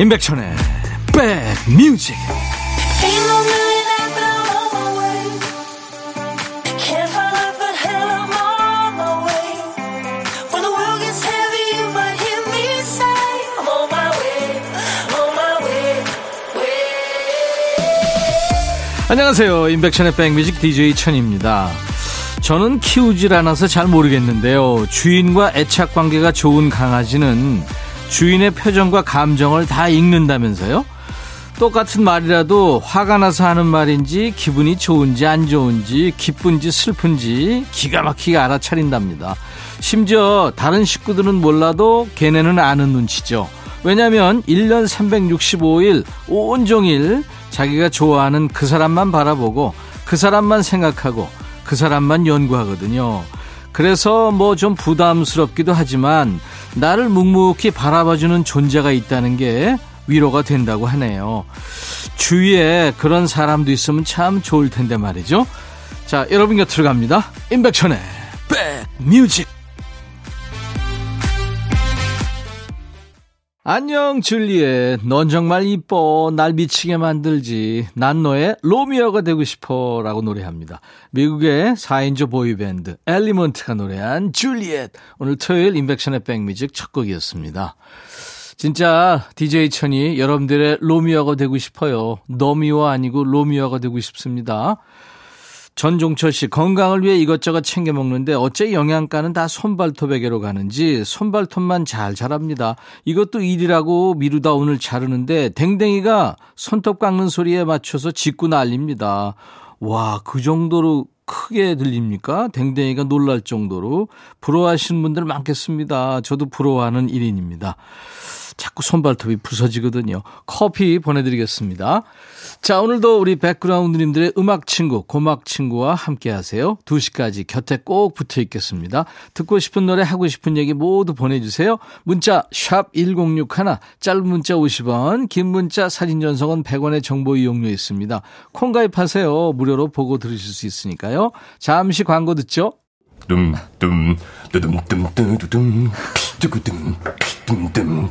임백천의 백뮤직. 안녕하세요. 임백천의 백뮤직 DJ 천입니다. 저는 키우질 않아서 잘 모르겠는데요. 주인과 애착 관계가 좋은 강아지는 주인의 표정과 감정을 다 읽는다면서요? 똑같은 말이라도 화가 나서 하는 말인지 기분이 좋은지 안 좋은지 기쁜지 슬픈지 기가 막히게 알아차린답니다. 심지어 다른 식구들은 몰라도 걔네는 아는 눈치죠. 왜냐면 1년 365일 온종일 자기가 좋아하는 그 사람만 바라보고 그 사람만 생각하고 그 사람만 연구하거든요. 그래서 뭐 좀 부담스럽기도 하지만 나를 묵묵히 바라봐주는 존재가 있다는 게 위로가 된다고 하네요. 주위에 그런 사람도 있으면 참 좋을 텐데 말이죠. 자, 여러분 곁으로 갑니다. 임백천의 백뮤직. 안녕 줄리엣. 넌 정말 이뻐. 날 미치게 만들지. 난 너의 로미오가 되고 싶어. 라고 노래합니다. 미국의 4인조 boy band 엘리먼트가 노래한 줄리엣. 오늘 토요일 인백션의 백뮤직 첫 곡이었습니다. 진짜 DJ 천이 여러분들의 로미오가 되고 싶어요. 너미오 아니고 로미오가 되고 싶습니다 전종철 씨 건강을 위해 이것저것 챙겨 먹는데 어째 영양가는 다 손발톱에게로 가는지 손발톱만 잘 자랍니다. 이것도 일이라고 미루다 오늘 자르는데 댕댕이가 손톱 깎는 소리에 맞춰서 짖고 난립니다. 와, 그 정도로 크게 들립니까? 댕댕이가 놀랄 정도로 부러워하시는 분들 많겠습니다. 저도 부러워하는 일인입니다. 자꾸 손발톱이 부서지거든요. 커피 보내드리겠습니다. 자, 오늘도 우리 백그라운드님들의 음악 친구, 고막 친구와 함께 하세요. 2시까지 곁에 꼭 붙어 있겠습니다. 듣고 싶은 노래, 하고 싶은 얘기 모두 보내주세요. 문자, 샵 1061, 짧은 문자 50원, 긴 문자 사진 전송은 100원의 정보 이용료 있습니다. 콩 가입하세요. 무료로 보고 들으실 수 있으니까요. 잠시 광고 듣죠. 둠 둠 뚜둠 뚜둠 뚜둠 뚜둠 뚜둠 뚜둠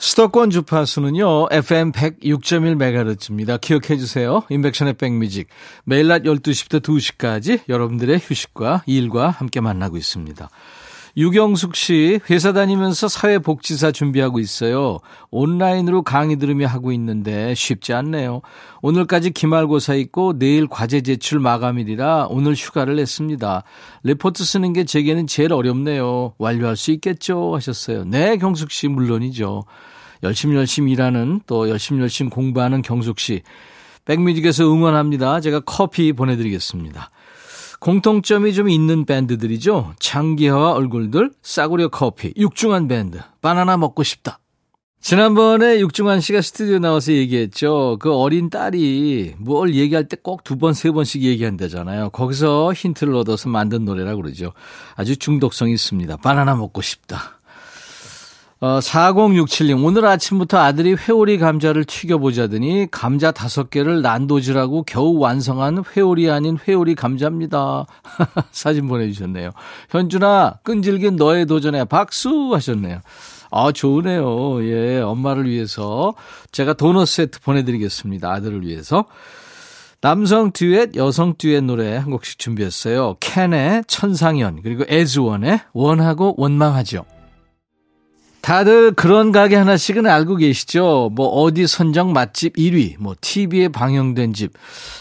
수도권 주파수는요, FM 106.1MHz입니다. 기억해 주세요. 인백션의 백뮤직. 매일 낮 12시부터 2시까지 여러분들의 휴식과 일과 함께 만나고 있습니다. 유경숙 씨, 회사 다니면서 사회복지사 준비하고 있어요. 온라인으로 강의 들으며 하고 있는데 쉽지 않네요. 오늘까지 기말고사 있고 내일 과제 제출 마감일이라 오늘 휴가를 냈습니다. 레포트 쓰는 게 제게는 제일 어렵네요. 완료할 수 있겠죠? 하셨어요. 네, 경숙 씨, 물론이죠. 열심히 열심히 일하는 또 열심히 열심히 공부하는 경숙 씨. 백뮤직에서 응원합니다. 제가 커피 보내드리겠습니다. 공통점이 좀 있는 밴드들이죠. 장기하와 얼굴들, 싸구려 커피, 육중한 밴드, 바나나 먹고 싶다. 지난번에 육중한 씨가 스튜디오 나와서 얘기했죠. 그 어린 딸이 뭘 얘기할 때 꼭 두 번, 세 번씩 얘기한다잖아요. 거기서 힌트를 얻어서 만든 노래라고 그러죠. 아주 중독성이 있습니다. 바나나 먹고 싶다. 어, 4067님, 오늘 아침부터 아들이 회오리 감자를 튀겨보자더니 감자 다섯 개를 난도질하고 겨우 완성한 회오리 아닌 회오리 감자입니다. 사진 보내주셨네요. 현준아, 끈질긴 너의 도전에 박수 하셨네요. 아, 좋으네요. 예, 엄마를 위해서 제가 도넛 세트 보내드리겠습니다. 아들을 위해서. 남성 듀엣, 여성 듀엣 노래 한 곡씩 준비했어요. 캔의 천상연, 그리고 에즈원의 원하고 원망하죠. 다들 그런 가게 하나씩은 알고 계시죠? 뭐 어디 선정 맛집 1위, 뭐 TV에 방영된 집,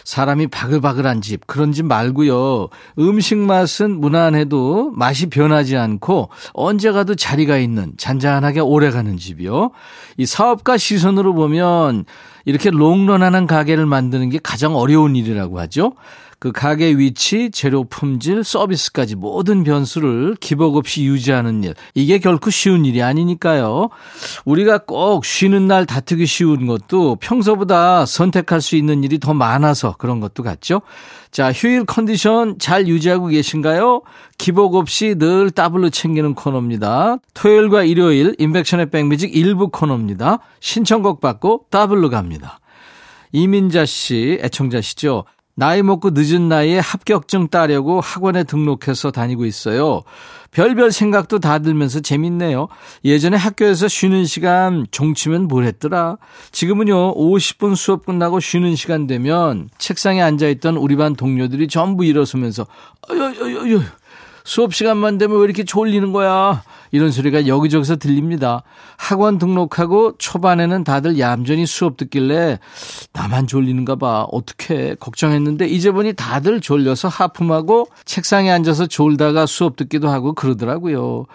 사람이 바글바글한 집, 그런 집 말고요. 음식 맛은 무난해도 맛이 변하지 않고 언제 가도 자리가 있는 잔잔하게 오래가는 집이요. 이 사업가 시선으로 보면 이렇게 롱런하는 가게를 만드는 게 가장 어려운 일이라고 하죠. 그 가게 위치, 재료 품질, 서비스까지 모든 변수를 기복 없이 유지하는 일. 이게 결코 쉬운 일이 아니니까요. 우리가 꼭 쉬는 날 다투기 쉬운 것도 평소보다 선택할 수 있는 일이 더 많아서 그런 것도 같죠. 자, 휴일 컨디션 잘 유지하고 계신가요? 기복 없이 늘 더블로 챙기는 코너입니다. 토요일과 일요일 인백션의 백뮤직 일부 코너입니다. 신청곡 받고 더블로 갑니다. 이민자 씨, 애청자시죠? 나이 먹고 늦은 나이에 합격증 따려고 학원에 등록해서 다니고 있어요. 별별 생각도 다 들면서 재밌네요. 예전에 학교에서 쉬는 시간 종치면 뭘 했더라. 지금은요, 50분 수업 끝나고 쉬는 시간 되면 책상에 앉아있던 우리 반 동료들이 전부 일어서면서, 어여여여여. 수업 시간만 되면 왜 이렇게 졸리는 거야? 이런 소리가 여기저기서 들립니다. 학원 등록하고 초반에는 다들 얌전히 수업 듣길래 나만 졸리는가 봐. 어떻게 걱정했는데 이제 보니 다들 졸려서 하품하고 책상에 앉아서 졸다가 수업 듣기도 하고 그러더라고요.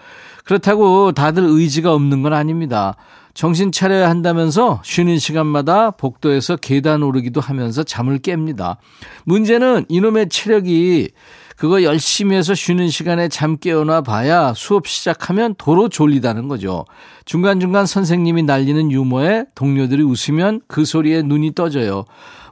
그렇다고 다들 의지가 없는 건 아닙니다. 정신 차려야 한다면서 쉬는 시간마다 복도에서 계단 오르기도 하면서 잠을 깹니다. 문제는 이놈의 체력이 그거 열심히 해서 쉬는 시간에 잠 깨어나 봐야 수업 시작하면 도로 졸리다는 거죠. 중간중간 선생님이 날리는 유머에 동료들이 웃으면 그 소리에 눈이 떠져요.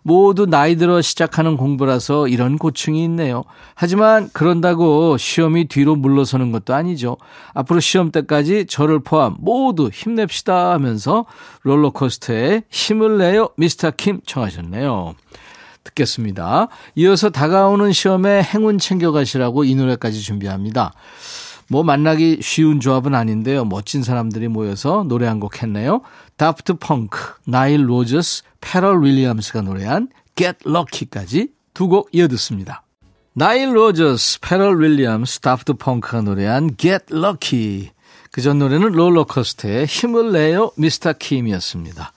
모두 나이 들어 시작하는 공부라서 이런 고충이 있네요. 하지만 그런다고 시험이 뒤로 물러서는 것도 아니죠. 앞으로 시험 때까지 저를 포함 모두 힘냅시다 하면서 롤러코스터에 힘을 내요 미스터 킴 청하셨네요. 듣겠습니다. 이어서 다가오는 시험에 행운 챙겨가시라고 이 노래까지 준비합니다. 뭐 만나기 쉬운 조합은 아닌데요. 멋진 사람들이 모여서 노래 한 곡 했네요. 다프트 펑크, 나일 로저스, 패럴 윌리엄스가 노래한 Get Lucky까지 두 곡 이어 듣습니다. 나일 로저스, 패럴 윌리엄스, 다프트 펑크가 노래한 Get Lucky. 그 전 노래는 롤러코스터의 힘을 내요 미스터 킴이었습니다.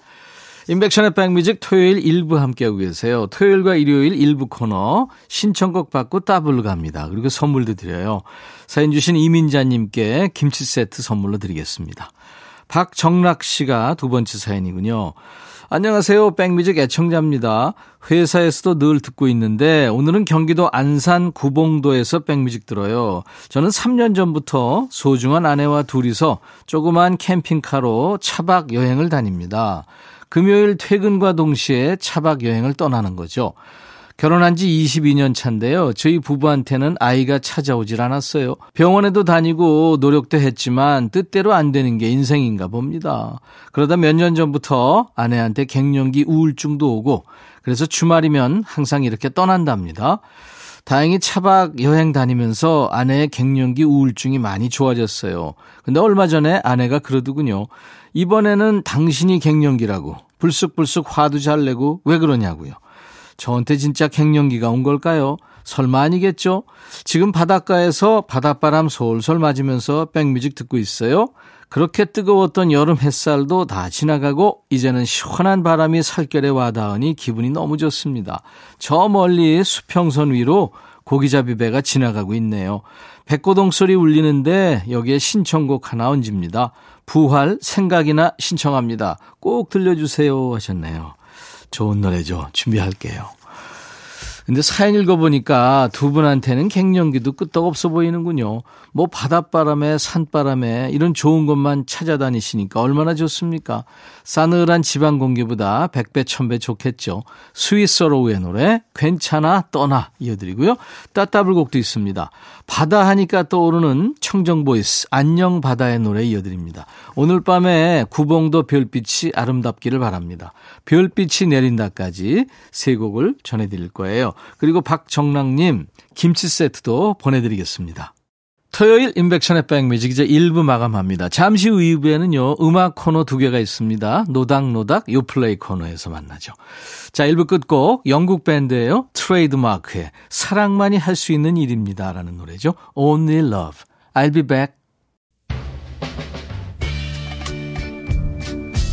임백천의 백뮤직 토요일 일부 함께하고 계세요. 토요일과 일요일 일부 코너 신청곡 받고 따블로 갑니다. 그리고 선물도 드려요. 사연 주신 이민자님께 김치 세트 선물로 드리겠습니다. 박정락 씨가 두 번째 사연이군요. 안녕하세요. 백뮤직 애청자입니다. 회사에서도 늘 듣고 있는데 오늘은 경기도 안산 구봉도에서 백뮤직 들어요. 저는 3년 전부터 소중한 아내와 둘이서 조그만 캠핑카로 차박 여행을 다닙니다. 금요일 퇴근과 동시에 차박 여행을 떠나는 거죠. 결혼한 지 22년 차인데요. 저희 부부한테는 아이가 찾아오질 않았어요. 병원에도 다니고 노력도 했지만 뜻대로 안 되는 게 인생인가 봅니다. 그러다 몇 년 전부터 아내한테 갱년기 우울증도 오고 그래서 주말이면 항상 이렇게 떠난답니다. 다행히 차박 여행 다니면서 아내의 갱년기 우울증이 많이 좋아졌어요. 근데 얼마 전에 아내가 그러더군요. 이번에는 당신이 갱년기라고 불쑥불쑥 화도 잘 내고 왜 그러냐고요. 저한테 진짜 갱년기가 온 걸까요? 설마 아니겠죠? 지금 바닷가에서 바닷바람 솔솔 맞으면서 백뮤직 듣고 있어요. 그렇게 뜨거웠던 여름 햇살도 다 지나가고 이제는 시원한 바람이 살결에 와닿으니 기분이 너무 좋습니다. 저 멀리 수평선 위로 고기잡이 배가 지나가고 있네요. 백고동 소리 울리는데 여기에 신청곡 하나 얹습니다. 부활 생각이나 신청합니다. 꼭 들려주세요 하셨네요. 좋은 노래죠. 준비할게요. 근데 사연 읽어보니까 두 분한테는 갱년기도 끄떡없어 보이는군요. 뭐 바닷바람에 산바람에 이런 좋은 것만 찾아다니시니까 얼마나 좋습니까? 싸늘한 지방 공기보다 100배, 1000배 좋겠죠. 스위스어로우의 노래 괜찮아 떠나 이어드리고요. 따따블곡도 있습니다. 바다 하니까 떠오르는 청정보이스 안녕 바다의 노래 이어드립니다. 오늘 밤에 구봉도 별빛이 아름답기를 바랍니다. 별빛이 내린다까지 세 곡을 전해드릴 거예요. 그리고 박정랑님 김치 세트도 보내드리겠습니다. 토요일 임백천의 백뮤직 이제 1부 마감합니다. 잠시 후 2부에는요, 음악 코너 두 개가 있습니다. 노닥노닥 요플레이 코너에서 만나죠. 자, 1부 끝곡 영국 밴드예요. 트레이드마크의 사랑만이 할 수 있는 일입니다. 라는 노래죠. Only Love. I'll be back.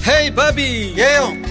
헤이 바비 예영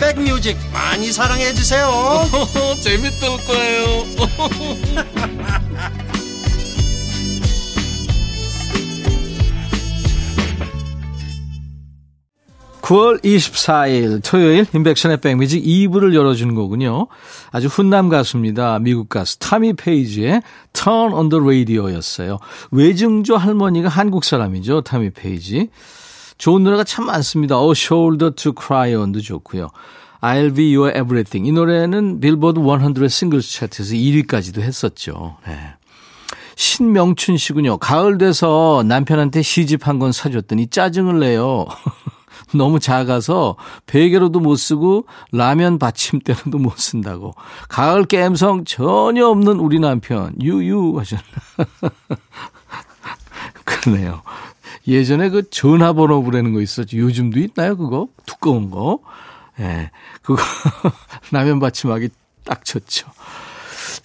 백뮤직 많이 사랑해 주세요. 재밌을 거예요. 9월 24일 토요일 인백션의 백뮤직 2부를 열어주는 거군요. 아주 훈남 가수입니다. 미국 가수 타미 페이지의 Turn on the Radio였어요. 외증조 할머니가 한국 사람이죠. 타미 페이지. 좋은 노래가 참 많습니다. A Shoulder to Cry On도 좋고요. I'll be your everything. 이 노래는 빌보드 100 Singles 차트에서 1위까지도 했었죠. 네. 신명춘 씨군요. 가을 돼서 남편한테 시집 한 권 사줬더니 짜증을 내요. 너무 작아서 베개로도 못 쓰고 라면 받침대로도 못 쓴다고. 가을 깸성 전혀 없는 우리 남편 유유 하셨나. 그러네요. 예전에 그 전화번호 부르는 거 있었죠. 요즘도 있나요 그거? 두꺼운 거. 예. 네, 그거 라면 받침하기 딱 좋죠.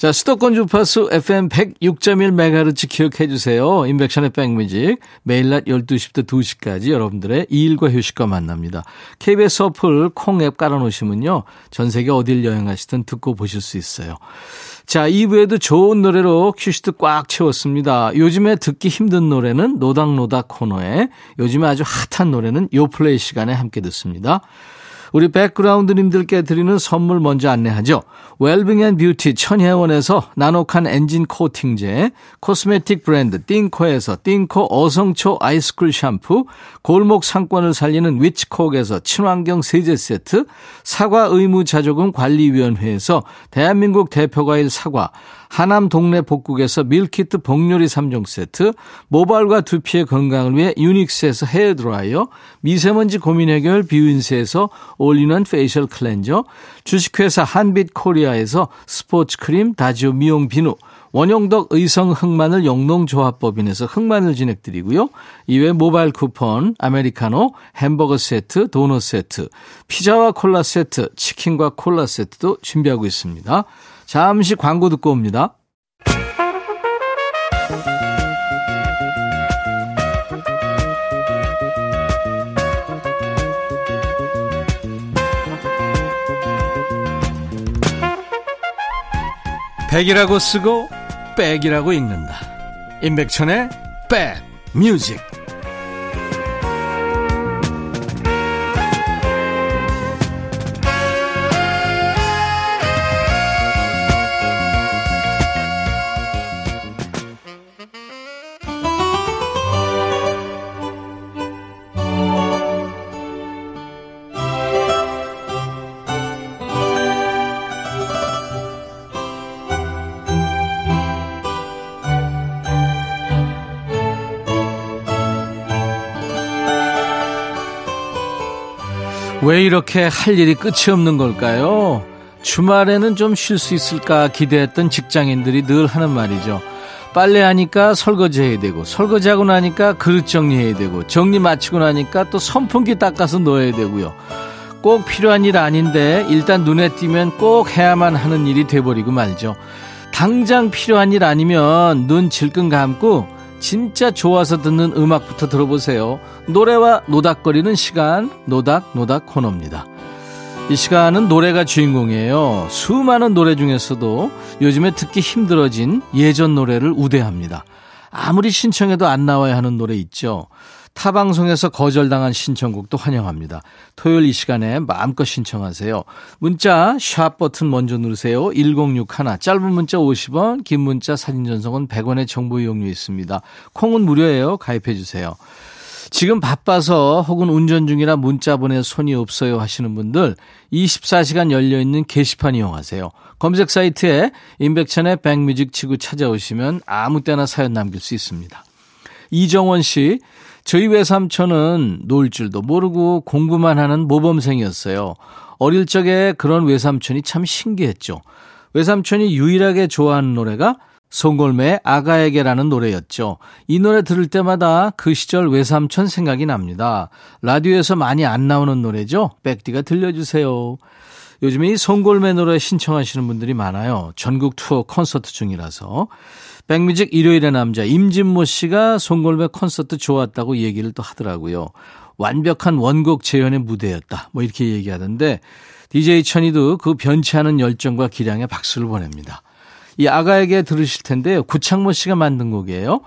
자, 수도권 주파수 FM 106.1MHz 기억해 주세요. 인백션의 백뮤직. 매일 낮 12시부터 2시까지 여러분들의 일과 휴식과 만납니다. KBS 어플 콩앱 깔아놓으시면요. 전 세계 어딜 여행하시든 듣고 보실 수 있어요. 자, 2부에도 좋은 노래로 큐시트 꽉 채웠습니다. 요즘에 듣기 힘든 노래는 노닥노닥 코너에, 요즘에 아주 핫한 노래는 요플레이 시간에 함께 듣습니다. 우리 백그라운드님들께 드리는 선물 먼저 안내하죠. Wellbeing and Beauty 천혜원에서 나노칸 엔진 코팅제, 코스메틱 브랜드 띵코에서 띵코 어성초 아이스쿨 샴푸, 골목 상권을 살리는 위치콕에서 친환경 세제 세트, 사과 의무 자조금 관리위원회에서 대한민국 대표과일 사과, 하남 동네 복국에서 밀키트 복요리 3종 세트, 모발과 두피의 건강을 위해 유닉스에서 헤어드라이어, 미세먼지 고민 해결 뷰인스에서 all-in-one facial cleanser, 주식회사 한빛 코리아에서 스포츠 크림 다지오 미용 비누, 원용덕 의성 흑마늘 영농조합법인에서 흑마늘 진행드리고요. 이외 모바일 쿠폰, 아메리카노, 햄버거 세트, 도넛 세트, 피자와 콜라 세트, 치킨과 콜라 세트도 준비하고 있습니다. 잠시 광고 듣고 옵니다. 백이라고 쓰고 백이라고 읽는다. 임백천의 백 뮤직. 왜 이렇게 할 일이 끝이 없는 걸까요? 주말에는 좀 쉴 수 있을까 기대했던 직장인들이 늘 하는 말이죠. 빨래하니까 설거지 해야 되고, 설거지하고 나니까 그릇 정리해야 되고, 정리 마치고 나니까 또 선풍기 닦아서 넣어야 되고요. 꼭 필요한 일 아닌데 일단 눈에 띄면 꼭 해야만 하는 일이 돼버리고 말죠. 당장 필요한 일 아니면 눈 질끈 감고 진짜 좋아서 듣는 음악부터 들어보세요. 노래와 노닥거리는 시간, 노닥, 노닥 코너입니다. 이 시간은 노래가 주인공이에요. 수많은 노래 중에서도 요즘에 듣기 힘들어진 예전 노래를 우대합니다. 아무리 신청해도 안 나와야 하는 노래 있죠. 타방송에서 거절당한 신청곡도 환영합니다. 토요일 이 시간에 마음껏 신청하세요. 문자 샵 버튼 먼저 누르세요. 1061 짧은 문자 50원 긴 문자 사진 전송은 100원의 정보 이용료 있습니다. 콩은 무료예요. 가입해 주세요. 지금 바빠서 혹은 운전 중이라 문자 보낼 손이 없어요 하시는 분들 24시간 열려 있는 게시판 이용하세요. 검색 사이트에 임백천의 백뮤직 치고 찾아오시면 아무 때나 사연 남길 수 있습니다. 이정원 씨, 저희 외삼촌은 놀 줄도 모르고 공부만 하는 모범생이었어요. 어릴 적에 그런 외삼촌이 참 신기했죠. 외삼촌이 유일하게 좋아하는 노래가 송골매의 아가에게라는 노래였죠. 이 노래 들을 때마다 그 시절 외삼촌 생각이 납니다. 라디오에서 많이 안 나오는 노래죠. 백디가 들려주세요. 요즘에 이 송골매 노래 신청하시는 분들이 많아요. 전국 투어 콘서트 중이라서. 백뮤직 일요일의 남자 임진모 씨가 송골매 콘서트 좋았다고 얘기를 또 하더라고요. 완벽한 원곡 재현의 무대였다. 뭐 이렇게 얘기하던데 DJ 천이도 그 변치 않은 열정과 기량에 박수를 보냅니다. 이 아가에게 들으실 텐데요. 구창모 씨가 만든 곡이에요.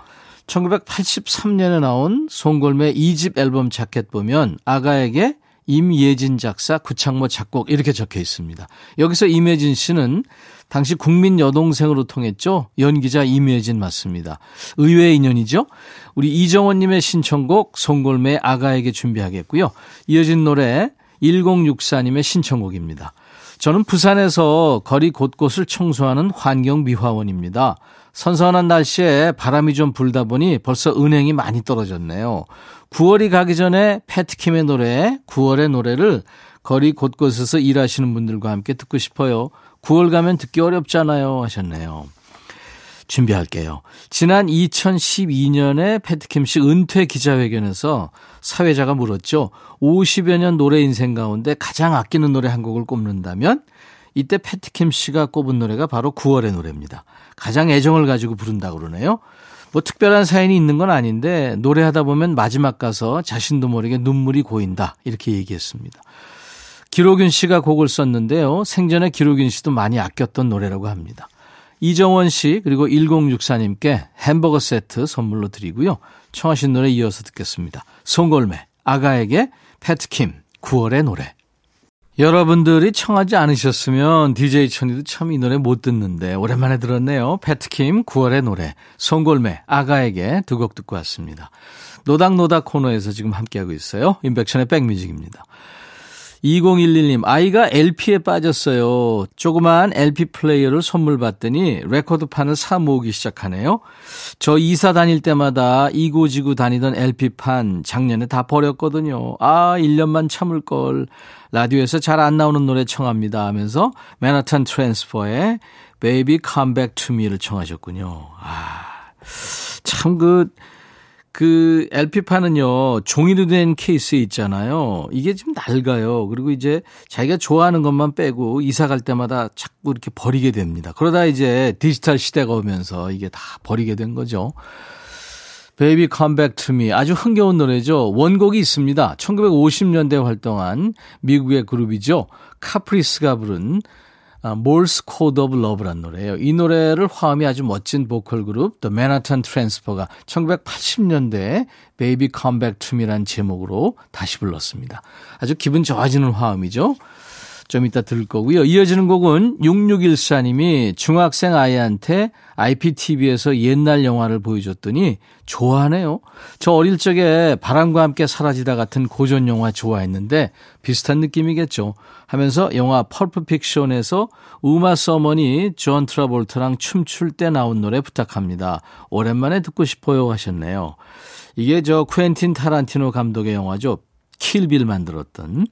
1983년에 나온 송골매 2집 앨범 자켓 보면 아가에게 임예진 작사, 구창모 작곡 이렇게 적혀 있습니다. 여기서 임예진 씨는 당시 국민 여동생으로 통했죠. 연기자 임예진 맞습니다. 의외의 인연이죠. 우리 이정원님의 신청곡 송골매 아가에게 준비하겠고요. 이어진 노래 1064님의 신청곡입니다. 저는 부산에서 거리 곳곳을 청소하는 환경미화원입니다. 선선한 날씨에 바람이 좀 불다 보니 벌써 은행이 많이 떨어졌네요. 9월이 가기 전에 패트킴의 노래, 9월의 노래를 거리 곳곳에서 일하시는 분들과 함께 듣고 싶어요. 9월 가면 듣기 어렵잖아요. 하셨네요. 준비할게요. 지난 2012년에 패트킴 씨 은퇴 기자회견에서 사회자가 물었죠. 50여 년 노래 인생 가운데 가장 아끼는 노래 한 곡을 꼽는다면 이때 패트킴 씨가 꼽은 노래가 바로 9월의 노래입니다. 가장 애정을 가지고 부른다고 그러네요. 뭐 특별한 사연이 있는 건 아닌데 노래하다 보면 마지막 가서 자신도 모르게 눈물이 고인다 이렇게 얘기했습니다. 기록윤 씨가 곡을 썼는데요. 생전에 기록윤 씨도 많이 아꼈던 노래라고 합니다. 이정원 씨 그리고 1064님께 햄버거 세트 선물로 드리고요. 청하신 노래 이어서 듣겠습니다. 송골매 아가에게 패티김 9월의 노래 여러분들이 청하지 않으셨으면 DJ 천이도 참 이 노래 못 듣는데 오랜만에 들었네요. 패티김 9월의 노래 송골매 아가에게 두 곡 듣고 왔습니다. 노닥노닥 코너에서 지금 함께하고 있어요. 임백천의 백뮤직입니다. 2011님, 아이가 LP에 빠졌어요. 조그만 LP 플레이어를 선물 받더니 레코드판을 사 모으기 시작하네요. 저 이사 다닐 때마다 이고지고 다니던 LP판 작년에 다 버렸거든요. 아, 1년만 참을걸. 라디오에서 잘 안 나오는 노래 청합니다 하면서 맨하탄 트랜스퍼의 Baby Come Back to Me를 청하셨군요. 아, 참 그, 그 LP판은요, 종이로 된 케이스 있잖아요. 이게 좀 낡아요. 그리고 이제 자기가 좋아하는 것만 빼고 이사 갈 때마다 자꾸 이렇게 버리게 됩니다. 그러다 이제 디지털 시대가 오면서 이게 다 버리게 된 거죠. Baby Come Back to Me 아주 흥겨운 노래죠. 원곡이 있습니다. 1950년대 활동한 미국의 그룹이죠. 카프리스가 부른 Morse Code of Love란 노래예요. 이 노래를 화음이 아주 멋진 보컬 그룹 The Manhattan Transfer가 1980년대에 Baby Come Back to Me란 제목으로 다시 불렀습니다. 아주 기분 좋아지는 화음이죠. 좀 이따 들을 거고요. 이어지는 곡은 6614님이 중학생 아이한테 IPTV에서 옛날 영화를 보여줬더니 좋아하네요. 저 어릴 적에 바람과 함께 사라지다 같은 고전 영화 좋아했는데 비슷한 느낌이겠죠. 하면서 영화 펄프 픽션에서 우마 서먼이 존 트라볼트랑 춤출 때 나온 노래 부탁합니다. 오랜만에 듣고 싶어요 하셨네요. 이게 저 쿠엔틴 타란티노 감독의 영화죠. 킬빌 만들었던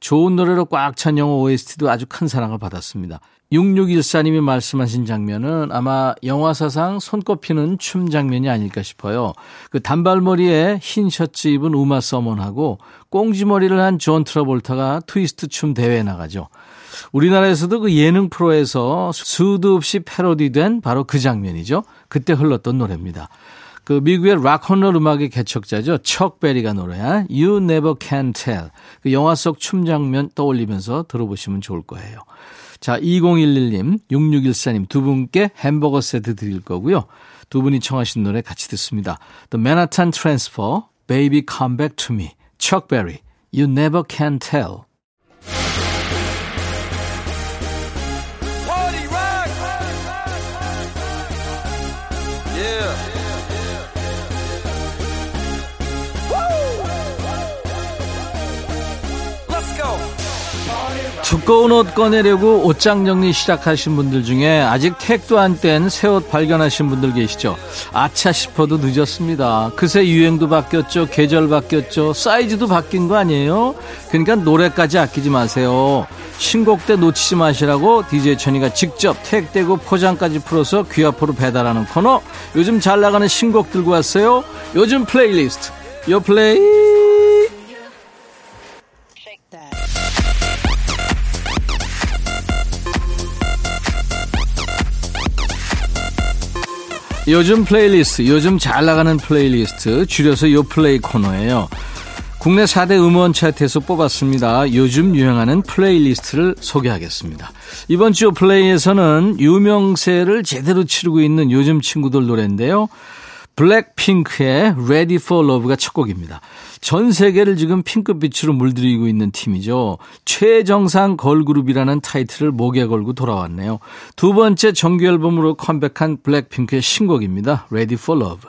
좋은 노래로 꽉 찬 영화 OST도 아주 큰 사랑을 받았습니다. 6614님이 말씀하신 장면은 아마 영화사상 손꼽히는 춤 장면이 아닐까 싶어요. 그 단발머리에 흰 셔츠 입은 우마 서먼하고 꽁지머리를 한 존 트러볼타가 트위스트 춤 대회에 나가죠. 우리나라에서도 그 예능 프로에서 수도 없이 패러디된 바로 그 장면이죠. 그때 흘렀던 노래입니다. 그 미국의 락큰롤 음악의 개척자죠. 척 베리가 노래한 You Never Can Tell. 그 영화 속 춤 장면 떠올리면서 들어보시면 좋을 거예요. 자, 2011님, 6614님 두 분께 햄버거 세트 드릴 거고요. 두 분이 청하신 노래 같이 듣습니다. The Manhattan Transfer, Baby Come Back to Me, 척 베리, You Never Can Tell. 두꺼운 옷 꺼내려고 옷장 정리 시작하신 분들 중에 아직 택도 안 뗀 새 옷 발견하신 분들 계시죠? 아차 싶어도 늦었습니다. 그새 유행도 바뀌었죠. 계절 바뀌었죠. 사이즈도 바뀐 거 아니에요? 그러니까 노래까지 아끼지 마세요. 신곡 때 놓치지 마시라고 DJ 천이가 직접 택 떼고 포장까지 풀어서 귀 앞으로 배달하는 코너. 요즘 잘 나가는 신곡 들고 왔어요. 요즘 플레이리스트. 요 플레이. 요즘 플레이리스트, 요즘 잘 나가는 플레이리스트, 줄여서 요플레이 코너예요. 국내 4대 음원 차트에서 뽑았습니다. 요즘 유행하는 플레이리스트를 소개하겠습니다. 이번 주 플레이에서는 유명세를 제대로 치르고 있는 요즘 친구들 노래인데요. 블랙핑크의 Ready for Love가 첫 곡입니다. 전 세계를 지금 핑크빛으로 물들이고 있는 팀이죠. 최정상 걸그룹이라는 타이틀을 목에 걸고 돌아왔네요. 두 번째 정규 앨범으로 컴백한 블랙핑크의 신곡입니다. Ready for Love.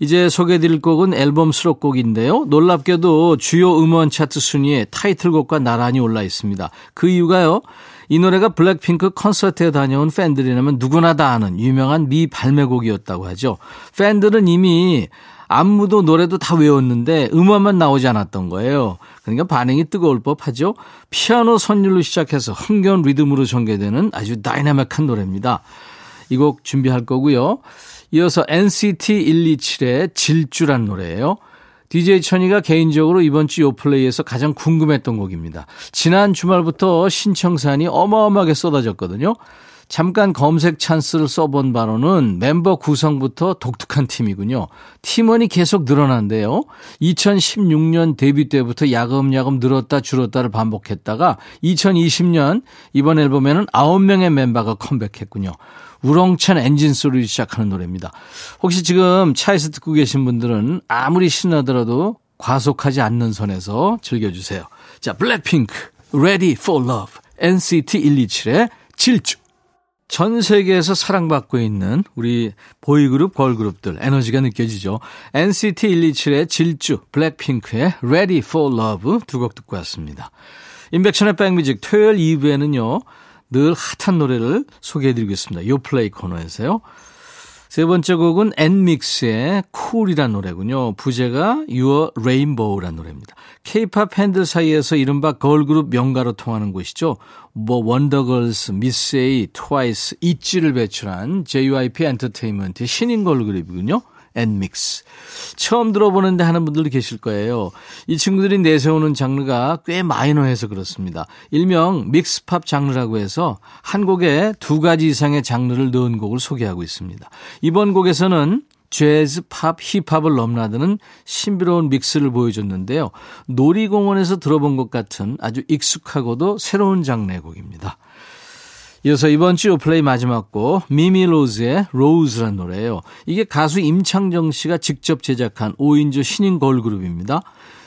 이제 소개해드릴 곡은 앨범 수록곡인데요. 놀랍게도 주요 음원 차트 순위에 타이틀곡과 나란히 올라 있습니다. 그 이유가요. 이 노래가 블랙핑크 콘서트에 다녀온 팬들이라면 누구나 다 아는 유명한 미 발매곡이었다고 하죠. 팬들은 이미 안무도 노래도 다 외웠는데 음원만 나오지 않았던 거예요. 그러니까 반응이 뜨거울 법하죠. 피아노 선율로 시작해서 흥겨운 리듬으로 전개되는 아주 다이나믹한 노래입니다. 이 곡 준비할 거고요. 이어서 NCT 127의 질주란 노래예요. DJ 천이가 개인적으로 이번 주 요플레이에서 가장 궁금했던 곡입니다. 지난 주말부터 신청 사연이 어마어마하게 쏟아졌거든요. 잠깐 검색 찬스를 써본 바로는 멤버 구성부터 독특한 팀이군요. 팀원이 계속 늘어난대요. 2016년 데뷔 때부터 야금야금 늘었다 줄었다를 반복했다가 2020년 이번 앨범에는 9명의 멤버가 컴백했군요. 우렁찬 엔진 소리를 시작하는 노래입니다. 혹시 지금 차에서 듣고 계신 분들은 아무리 신나더라도 과속하지 않는 선에서 즐겨주세요. 자, 블랙핑크, Ready for Love, NCT 127의 질주. 전 세계에서 사랑받고 있는 우리 보이그룹, 걸그룹들 에너지가 느껴지죠. NCT 127의 질주, 블랙핑크의 Ready for Love 두 곡 듣고 왔습니다. 임백천의 백뮤직 토요일 2부에는요. 늘 핫한 노래를 소개해드리겠습니다. 요플레이 코너에서요. 세 번째 곡은 엔믹스의 Cool이란 노래군요. 부제가 Your Rainbow란 노래입니다. 케이팝 팬들 사이에서 이른바 걸그룹 명가로 통하는 곳이죠. 뭐 원더걸스, 미스에이, 트와이스, 있지를 배출한 JYP 엔터테인먼트의 신인 걸그룹이군요. 엔믹스. 처음 들어보는데 하는 분들도 계실 거예요. 이 친구들이 내세우는 장르가 꽤 마이너해서 그렇습니다. 일명 믹스팝 장르라고 해서 한 곡에 두 가지 이상의 장르를 넣은 곡을 소개하고 있습니다. 이번 곡에서는 재즈, 팝, 힙합을 넘나드는 신비로운 믹스를 보여줬는데요. 놀이공원에서 들어본 것 같은 아주 익숙하고도 새로운 장르의 곡입니다. 이어서 이번 주 플레이 마지막 곡 미미로즈의 Rose란 노래예요. 이게 가수 임창정 씨가 직접 제작한 5인조 신인 걸그룹입니다.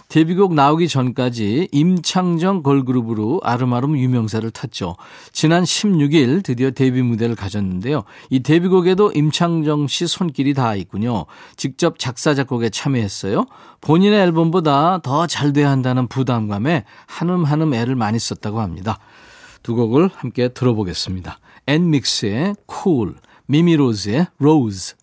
데뷔곡 나오기 전까지 임창정 걸그룹으로 아름아름 유명세를 탔죠. 지난 16일 드디어 데뷔 무대를 가졌는데요. 이 데뷔곡에도 임창정 씨 손길이 다 있군요. 직접 작사 작곡에 참여했어요. 본인의 앨범보다 더 잘 돼야 한다는 부담감에 한음 한음 애를 많이 썼다고 합니다. 두 곡을 함께 들어보겠습니다. 엔믹스의 Cool, 미미로즈의 Rose.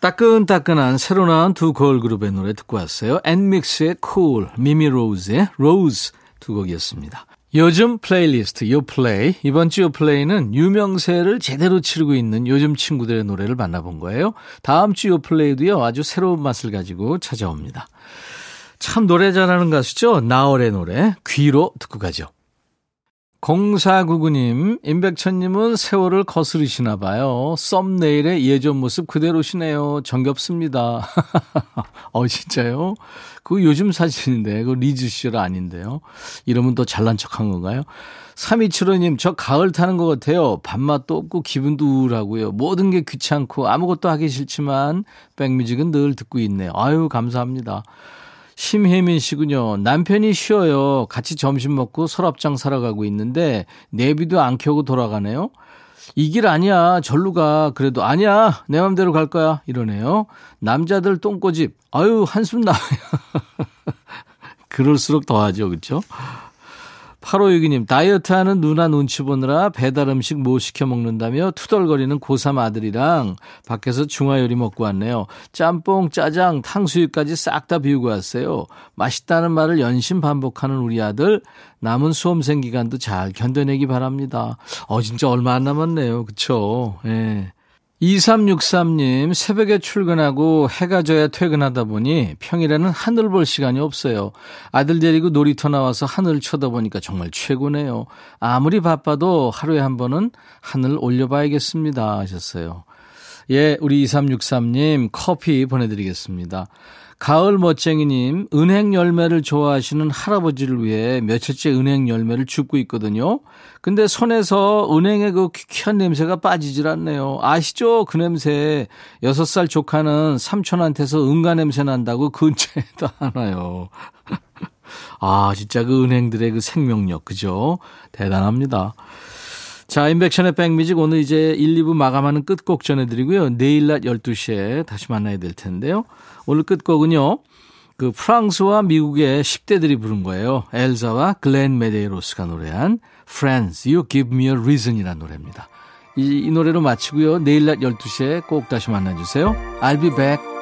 따끈따끈한 새로 나온 두 걸그룹의 노래 듣고 왔어요. 엔믹스의 Cool, 미미로즈의 Rose 두 곡이었습니다. 요즘 플레이리스트 요플레이 이번 주 요플레이는 유명세를 제대로 치르고 있는 요즘 친구들의 노래를 만나본 거예요. 다음 주 요플레이도요 아주 새로운 맛을 가지고 찾아옵니다. 참 노래 잘하는 가수죠. 나얼의 노래 귀로 듣고 가죠. 0499님, 임백천님은 세월을 거스르시나 봐요. 썸네일의 예전 모습 그대로시네요. 정겹습니다. 어, 진짜요? 그 요즘 사진인데, 그 리즈 시절 아닌데요. 이러면 더 잘난 척한 건가요? 3275님, 저 가을 타는 것 같아요. 밥맛도 없고 기분도 우울하고요. 모든 게 귀찮고 아무것도 하기 싫지만 백뮤직은 늘 듣고 있네요. 아유, 감사합니다. 심혜민 씨군요. 남편이 쉬어요. 같이 점심 먹고 서랍장 사러 가고 있는데 내비도 안 켜고 돌아가네요. 이 길 아니야. 절로 가. 그래도 아니야. 내 맘대로 갈 거야. 이러네요. 남자들 똥꼬집. 아유, 한숨 나와요. 그럴수록 더하죠. 그렇죠? 8562님, 다이어트 하는 누나 눈치 보느라 배달 음식 못 시켜 먹는다며 투덜거리는 고3 아들이랑 밖에서 중화요리 먹고 왔네요. 짬뽕, 짜장, 탕수육까지 싹 다 비우고 왔어요. 맛있다는 말을 연신 반복하는 우리 아들, 남은 수험생 기간도 잘 견뎌내기 바랍니다. 어, 진짜 얼마 안 남았네요. 그쵸? 예. 2363님, 새벽에 출근하고 해가 져야 퇴근하다 보니 평일에는 하늘 볼 시간이 없어요. 아들 데리고 놀이터 나와서 하늘 쳐다보니까 정말 최고네요. 아무리 바빠도 하루에 한 번은 하늘 올려봐야겠습니다. 하셨어요. 예, 우리 2363님 커피 보내드리겠습니다. 가을 멋쟁이님, 은행 열매를 좋아하시는 할아버지를 위해 며칠째 은행 열매를 줍고 있거든요. 근데 손에서 은행의 그 퀴퀴한 냄새가 빠지질 않네요. 아시죠? 그 냄새. 6살 조카는 삼촌한테서 응가 냄새 난다고 근처에도 안 와요. 아, 진짜 그 은행들의 그 생명력, 그죠? 대단합니다. 자, 임백천의 백뮤직 오늘 이제 1, 2부 마감하는 끝곡 전해드리고요. 내일 낮 12시에 다시 만나야 될 텐데요. 오늘 끝곡은요. 그 프랑스와 미국의 10대들이 부른 거예요. 엘자와 글렌 메데이로스가 노래한 Friends, You Give Me a Reason 이라는 노래입니다. 이, 이 노래로 마치고요. 내일 낮 12시에 꼭 다시 만나주세요. I'll be back.